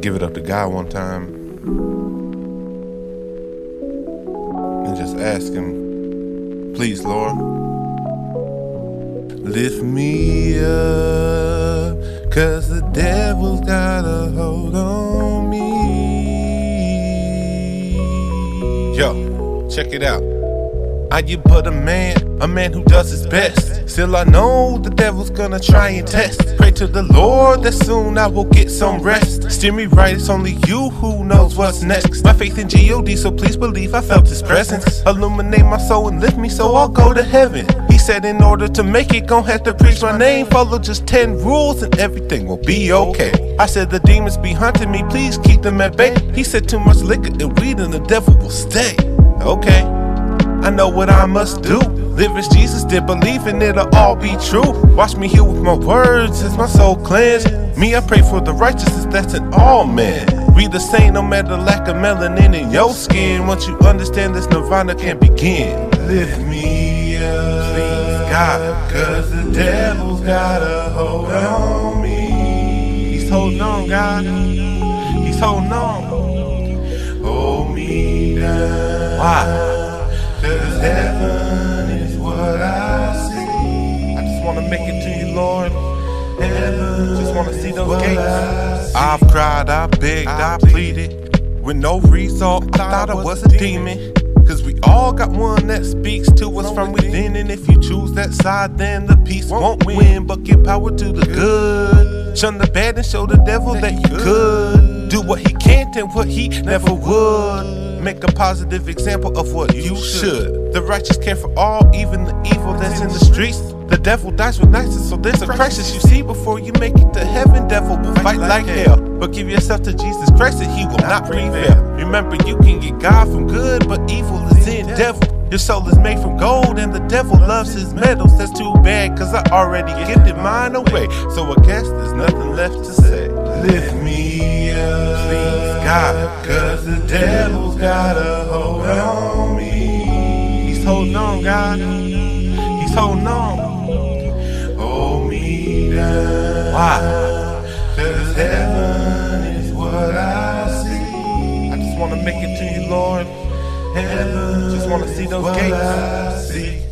give it up to God one time and just ask Him, please, Lord, lift me up, cause the devil's got a hold on me. Yo, check it out. I you but a man, a man who does his best. Still, I know the devil's gonna try and test. Pray to the Lord that soon I will get some rest. Steer me right, it's only you who knows what's next. My faith in God, so please believe I felt his presence. Illuminate my soul and lift me so I'll go to heaven. He said, in order to make it, gon' have to preach my name. Follow just 10 rules and everything will be okay. I said, the demons be hunting me, please keep them at bay. He said, too much liquor and weed and the devil will stay. Okay. I know what I must do. Live as Jesus did, believe believing it'll all be true. Watch me heal with my words as my soul cleansed. Me, I pray for the righteousness that's in all men. Be the same no matter lack of melanin in your skin. Once you understand this, nirvana can begin. Lift me up, please, God, cause the devil's got a hold on me. He's holding on, God. He's holding on. Hold me down. Why? Just wanna see those gates. I've cried, I begged, I pleaded. With no result, I thought I was a demon. Cause we all got one that speaks to us from within. And if you choose that side, then the peace won't win. But give power to the good. Shun the bad and show the devil that you could. Do what he can't and what he never would. Make a positive example of what you should. The righteous care for all, even the evil that's in the streets. The devil dies with niceness, so there's a crisis you see before you make it to heaven. Devil will fight like hell, but give yourself to Jesus Christ and he will not prevail. Remember, you can get God from good, but evil is in devil. Your soul is made from gold, and the devil loves his metals. That's too bad, cause I already gifted mine away. So I guess there's nothing left to say. Lift me up, please, God, cause the devil's got a hold on me. He's holding on, God. He's holding on. Why? Cause heaven is what I see. I just wanna make it to you, Lord. Heaven just wanna see those gates.